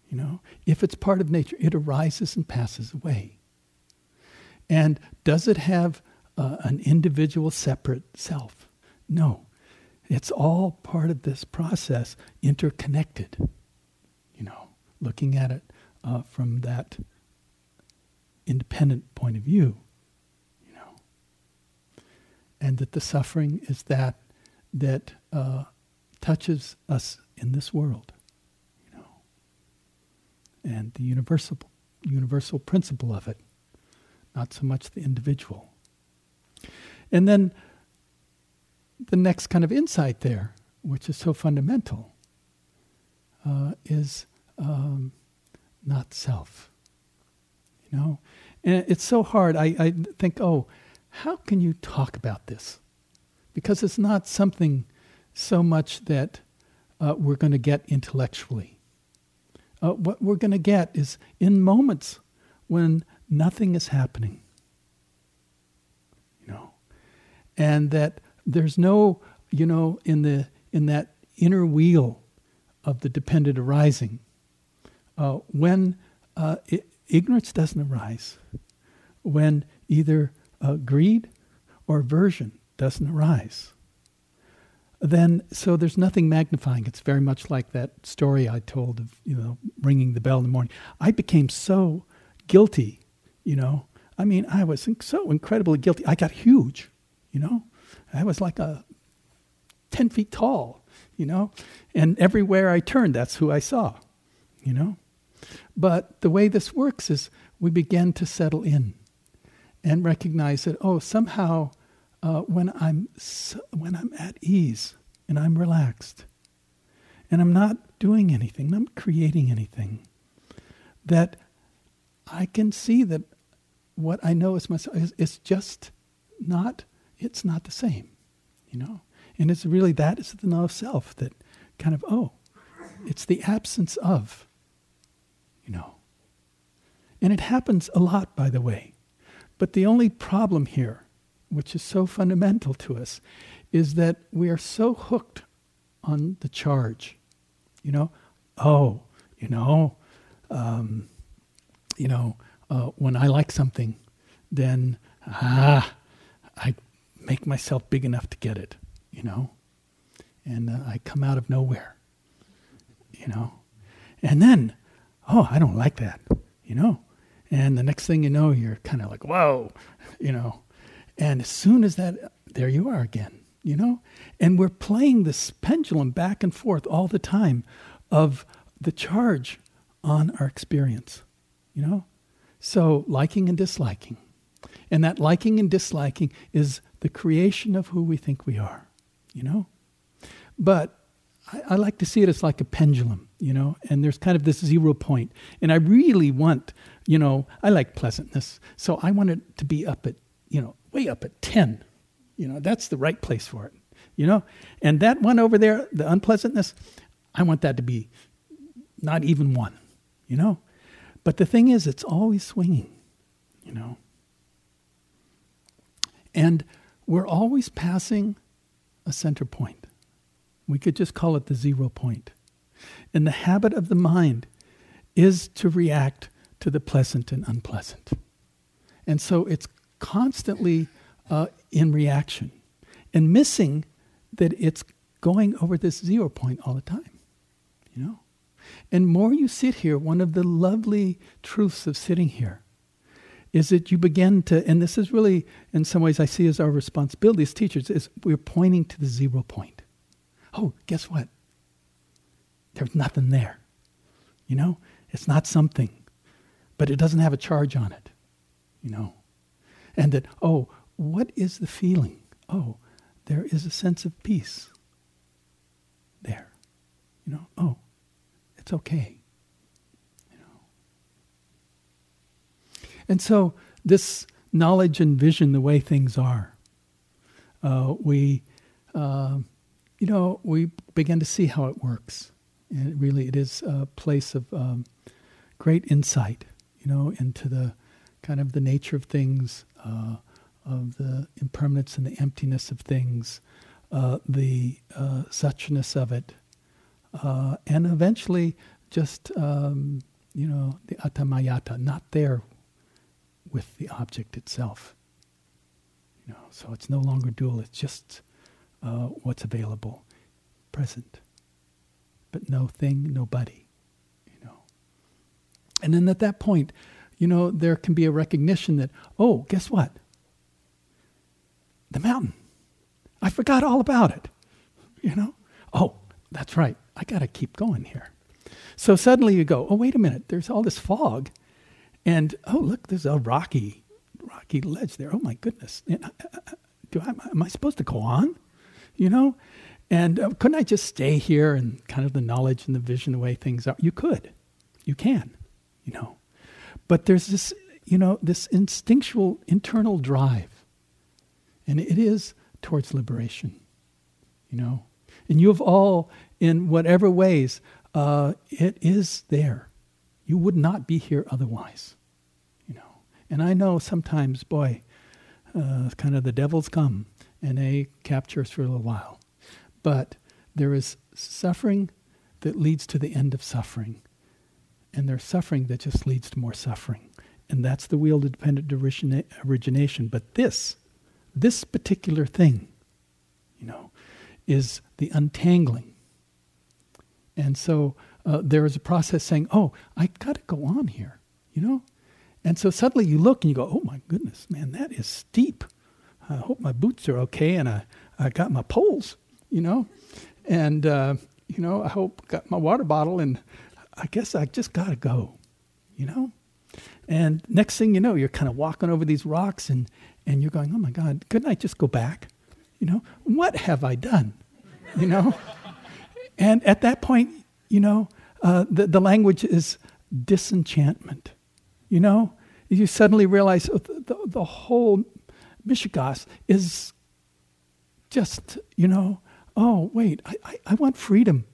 you know, if it's part of nature, it arises and passes away. And does it have uh, an individual, separate self? No. It's all part of this process, interconnected. You know, looking at it uh, from that independent point of view you know, and that the suffering is that that uh, touches us in this world, and the universal universal principle of it, not so much the individual. And then the next kind of insight there, which is so fundamental, uh, is um, not self. You know, and it's so hard. I, I think, oh, how can you talk about this? Because it's not something so much that uh, we're going to get intellectually. Uh, what we're going to get is in moments when nothing is happening, you know, and that there's no, you know, in the in that inner wheel of the dependent arising, uh, when uh, it, ignorance doesn't arise, when either uh, greed or aversion doesn't arise, then so there's nothing magnifying. It's very much like that story I told of you know ringing the bell in the morning. I became so guilty, you know. I mean, I was so incredibly guilty. I got huge, you know. I was like a ten feet tall, you know, and everywhere I turned, that's who I saw, you know. But the way this works is we begin to settle in and recognize that oh somehow uh, when I'm when I'm at ease and I'm relaxed and I'm not doing anything, I'm not creating anything, that I can see that what I know is myself is, is just not it's not the same, you no, and it's really that is the know of self that kind of oh, it's the absence of, you know, and it happens a lot by the way. But the only problem here, which is so fundamental to us, is that we are so hooked on the charge. You know, oh, you know, um, you know, uh, when I like something, then ah, I make myself big enough to get it. You know, and uh, I come out of nowhere. You know, and then, oh, I don't like that. You know, and the next thing you know, you're kind of like, whoa, you know. And as soon as that, there you are again, you know. And we're playing this pendulum back and forth all the time of the charge on our experience, you know. So liking and disliking. And that liking and disliking is the creation of who we think we are, you know. But I, I like to see it as like a pendulum, you know, and there's kind of this zero point. And I really want you know, I like pleasantness. So I want it to be up at, you know, way up at 10, You know, that's the right place for it. You know, and that one over there, the unpleasantness, I want that to be not even one. You know, but the thing is, it's always swinging. You know, and we're always passing a center point. We could just call it the zero point. And the habit of the mind is to react to the pleasant and unpleasant. And so it's constantly uh, in reaction and missing that it's going over this zero point all the time, you know? And more you sit here, one of the lovely truths of sitting here is that you begin to, and this is really, in some ways, I see as our responsibility as teachers, is we're pointing to the zero point. Oh, guess what? There's nothing there. You know, it's not something, but it doesn't have a charge on it. You know, and that, oh, what is the feeling? Oh, there is a sense of peace there. You know, oh, it's okay. And so, this knowledge and vision, the way things are, uh, we, uh, you know, we begin to see how it works. And really, it is a place of um, great insight, you know, into the kind of the nature of things, uh, of the impermanence and the emptiness of things, uh, the uh, suchness of it, uh, and eventually just, um, you know, the atammayata, not there with the object itself. You know, so it's no longer dual. It's just uh, what's available, present, but no thing, nobody. You know, and then at that point, you know, there can be a recognition that oh, guess what? The mountain. I forgot all about it. You know, oh, that's right. I got to keep going here. So suddenly you go, oh, wait a minute. There's all this fog and oh, look, there's a rocky, rocky ledge there. Oh my goodness! Uh, uh, uh, do I, am I supposed to go on? You know, and uh, couldn't I just stay here and kind of the knowledge and the vision, the way things are? You could, you can, you know, but there's this, you know, this instinctual internal drive, and it is towards liberation, you know, and you have all, in whatever ways, uh, it is there you would not be here otherwise. You know. And I know sometimes, boy, uh, kind of the devils come and they capture us for a little while. But there is suffering that leads to the end of suffering. And there's suffering that just leads to more suffering. And that's the wheel of dependent origination. But this, this particular thing, you know, is the untangling. And so uh, there is a process saying, oh, I got to go on here, you know? And so suddenly you look and you go, oh my goodness, man, that is steep. I hope my boots are okay and I, I got my poles, you know? And, uh, you know, I hope got my water bottle and I guess I just got to go, you know? And next thing you know, you're kind of walking over these rocks and, and you're going, oh my God, couldn't I just go back? You know, what have I done? You know? and at that point, you know, uh, the, the language is disenchantment. You know, you suddenly realize oh, the, the, the whole Mishigas is just, you know, oh, wait, I, I, I want freedom.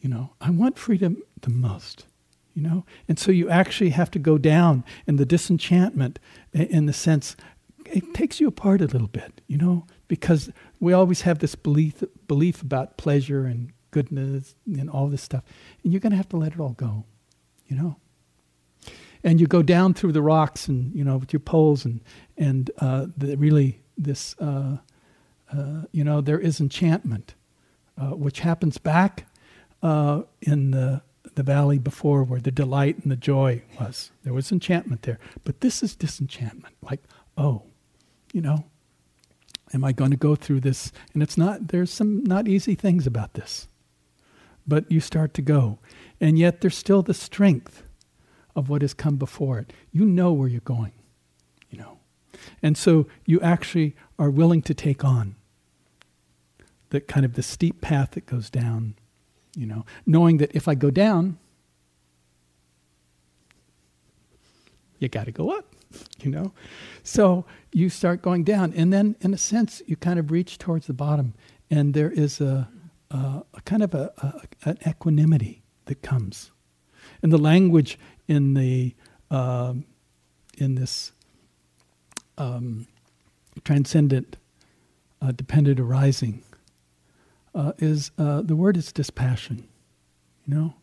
You know, I want freedom the most you know and so you actually have to go down in the disenchantment in the sense it takes you apart a little bit you know because we always have this belief belief about pleasure and goodness and all this stuff. And you're going to have to let it all go, you know. And you go down through the rocks and, you know, with your poles and, and uh, the, really this, uh, uh, you know, there is enchantment, uh, which happens back uh, in the, the valley before where the delight and the joy was. There was enchantment there. But this is disenchantment. Like, oh, you know, am I going to go through this? And it's not, there's some not easy things about this but you start to go. And yet there's still the strength of what has come before it. You know where you're going, you know. And so you actually are willing to take on the kind of the steep path that goes down, you know, knowing that if I go down, you got to go up, you know? So you start going down. And then, in a sense, you kind of reach towards the bottom. And there is a, a, a kind of a, a, an equanimity that comes. And the language in the uh, in this um, transcendent uh, dependent arising uh, is uh, the word is dispassion, you know?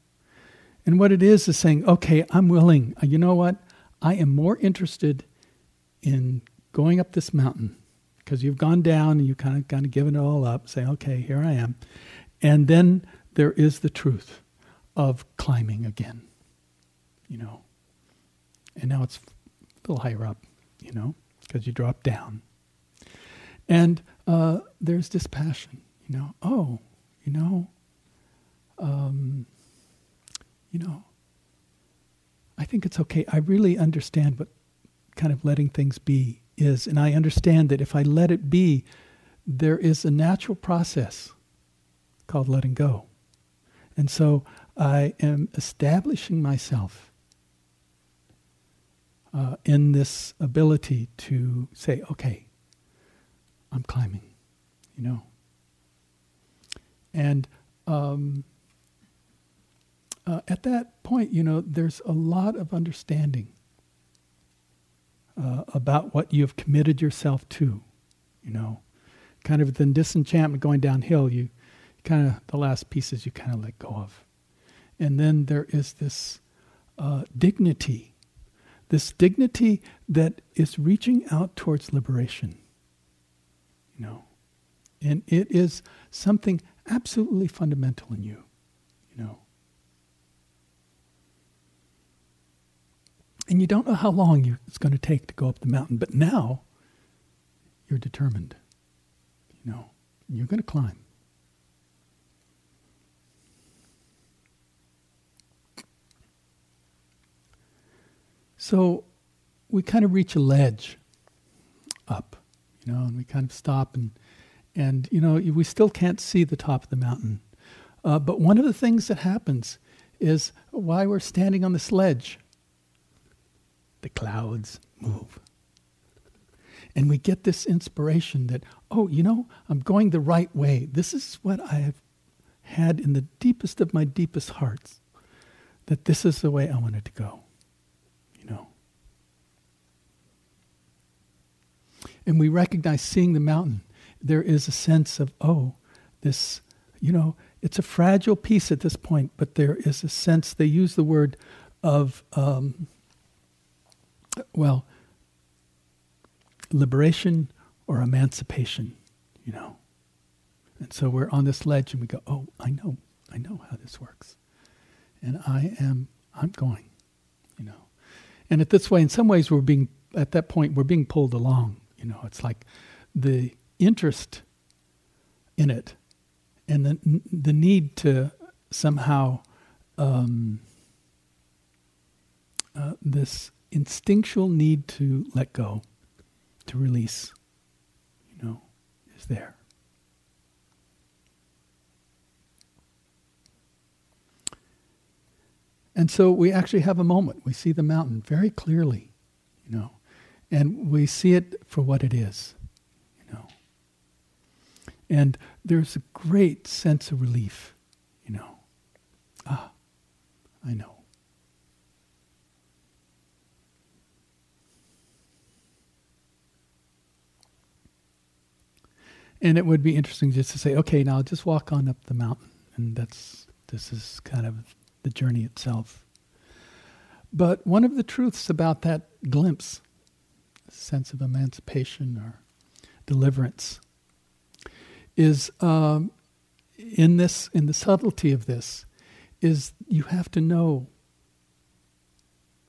And what it is is saying, okay, I'm willing. Uh, you know what? I am more interested in going up this mountain because you've gone down and you kind of kind of given it all up, saying, okay, here I am. And then there is the truth of climbing again, you know. And now it's a little higher up, you know, because you drop down. And uh, there's dispassion, you know. Oh, you know, um, you know, I think it's okay. I really understand what kind of letting things be is. And I understand that if I let it be, there is a natural process called letting go. And so I am establishing myself uh, in this ability to say, okay, I'm climbing, you know. And um, uh, at that point, you know, there's a lot of understanding uh, about what you've committed yourself to, you know. Kind of the disenchantment going downhill, you kind of, the last pieces you kind of let go of. And then there is this uh, dignity, this dignity that is reaching out towards liberation, you know. And it is something absolutely fundamental in you, you know. And you don't know how long it's going to take to go up the mountain, but now you're determined. You know, you're going to climb. So we kind of reach a ledge up, you know, and we kind of stop and and you know we still can't see the top of the mountain. Uh, but one of the things that happens is while we're standing on this ledge, the clouds move. And we get this inspiration that, oh, you know, I'm going the right way. This is what I have had in the deepest of my deepest hearts, that this is the way I wanted to go, you know. And we recognize seeing the mountain, there is a sense of, oh, this, you know, it's a fragile piece at this point, but there is a sense, they use the word of, um, well, liberation or emancipation, you know. And so we're on this ledge and we go, oh, I know, I know how this works. And I am, I'm going, you know. And at this way, in some ways, we're being, at that point, we're being pulled along, you know. It's like the interest in it and the, the need to somehow, um, uh, this instinctual need to let go, to release, you know, is there. And so we actually have a moment. We see the mountain very clearly, you know, and we see it for what it is. And there's a great sense of relief, you know. Ah, I know. And it would be interesting just to say, okay, now just walk on up the mountain. And that's, this is kind of the journey itself. But one of the truths about that glimpse, sense of emancipation or deliverance, is um, in this, in the subtlety of this, is you have to know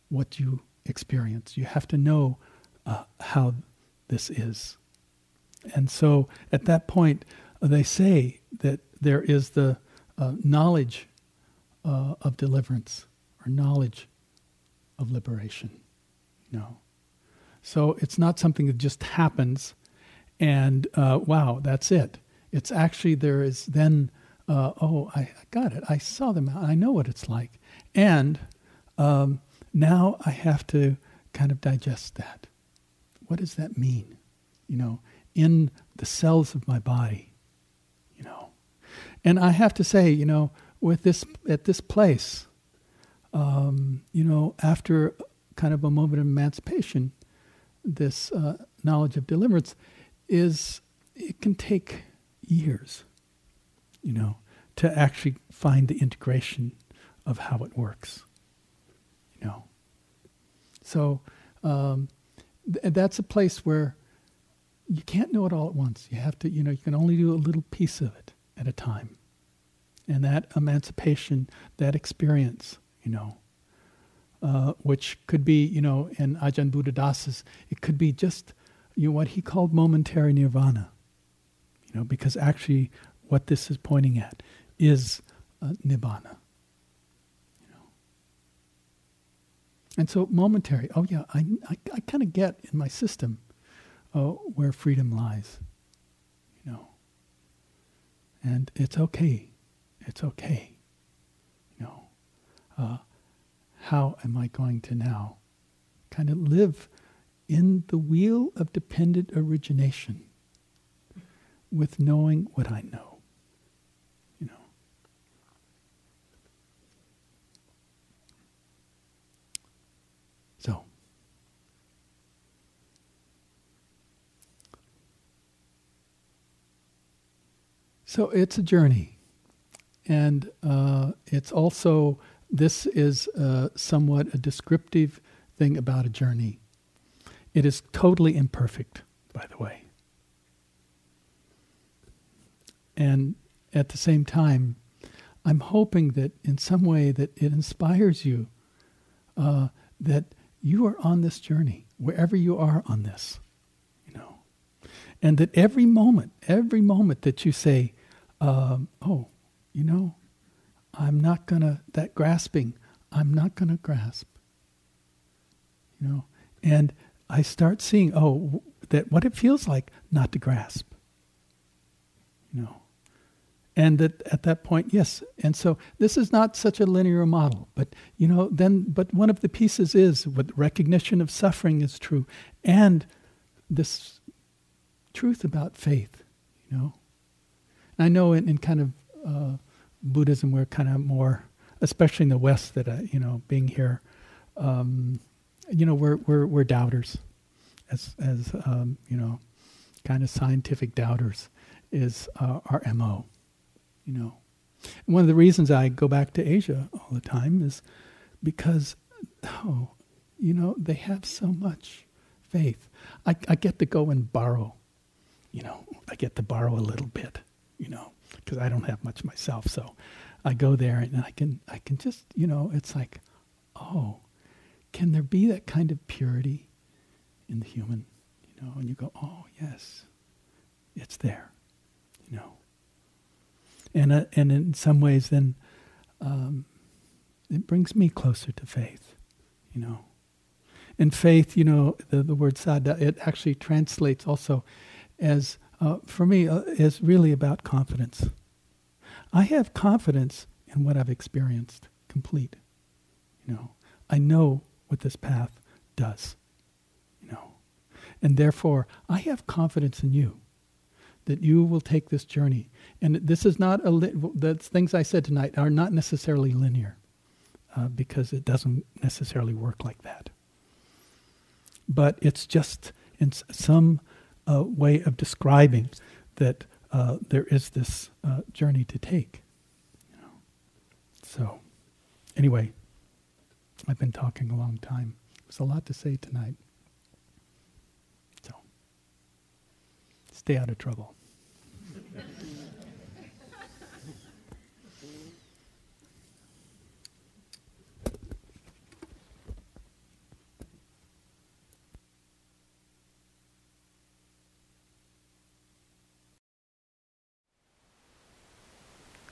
what you experience. You have to know uh, how this is. And so at that point, uh, they say that there is the uh, knowledge uh, of deliverance or knowledge of liberation. No. So it's not something that just happens and uh, wow, that's it. It's actually there is then, uh, oh, I, got it. I saw them. I know what it's like. And um, now I have to kind of digest that. What does that mean? You know, in the cells of my body, you know. And I have to say, you know, with this at this place, um, you know, after kind of a moment of emancipation, this uh, knowledge of deliverance is it can take years, you know, to actually find the integration of how it works, you know. So um, th- that's a place where you can't know it all at once. You have to, you know, you can only do a little piece of it at a time. And that emancipation, that experience, you know, uh, which could be, you know, in Ajahn Buddhadasa's, it could be just, you know, what he called momentary nirvana, you know, because actually what this is pointing at is uh, nibbana. You know. And so momentary, oh yeah, I, I, I kind of get in my system uh, where freedom lies, you know. And it's okay. It's okay. You know. Uh, how am I going to now kind of live in the wheel of dependent origination with knowing what I know? You know. So. So it's a journey. And uh, it's also, this is uh, somewhat a descriptive thing about a journey. It is totally imperfect, by the way. And at the same time, I'm hoping that in some way that it inspires you uh, that you are on this journey, wherever you are on this, you know. And that every moment, every moment that you say, um, oh, you know, I'm not to, that grasping, I'm not to grasp. You know, and I start seeing, oh, that what it feels like not to grasp. You know, and that at that point, yes. And so this is not such a linear model, but you know, then, but one of the pieces is what recognition of suffering is true, and this truth about faith. You know, I know in, in kind of uh, Buddhism, we're kind of more, especially in the West, that uh, you know, being here, um, you know, we're we're we're doubters, as as um, you know, kind of scientific doubters is uh, our mo. You know, one of the reasons I go back to Asia all the time is because, oh, you know, they have so much faith. I, I get to go and borrow. You know, I get to borrow a little bit you know, because I don't have much myself. So I go there and I can, I can just, you know, it's like, oh, can there be that kind of purity in the human? You know, and you go, oh, yes, it's there, you know. And, uh, and in some ways, then um, it brings me closer to faith, you know. And faith, you know, the, the word saddha, it actually translates also as uh, for me, uh, is really about confidence. I have confidence in what I've experienced, complete. You know, I know what this path does. You know, and therefore I have confidence in you that you will take this journey. And this is not a li- the things I said tonight are not necessarily linear, uh, because it doesn't necessarily work like that. But it's just in some uh, way of describing that uh, there is this uh, journey to take. You know? So, anyway, I've been talking a long time. There's a lot to say tonight. So, stay out of trouble.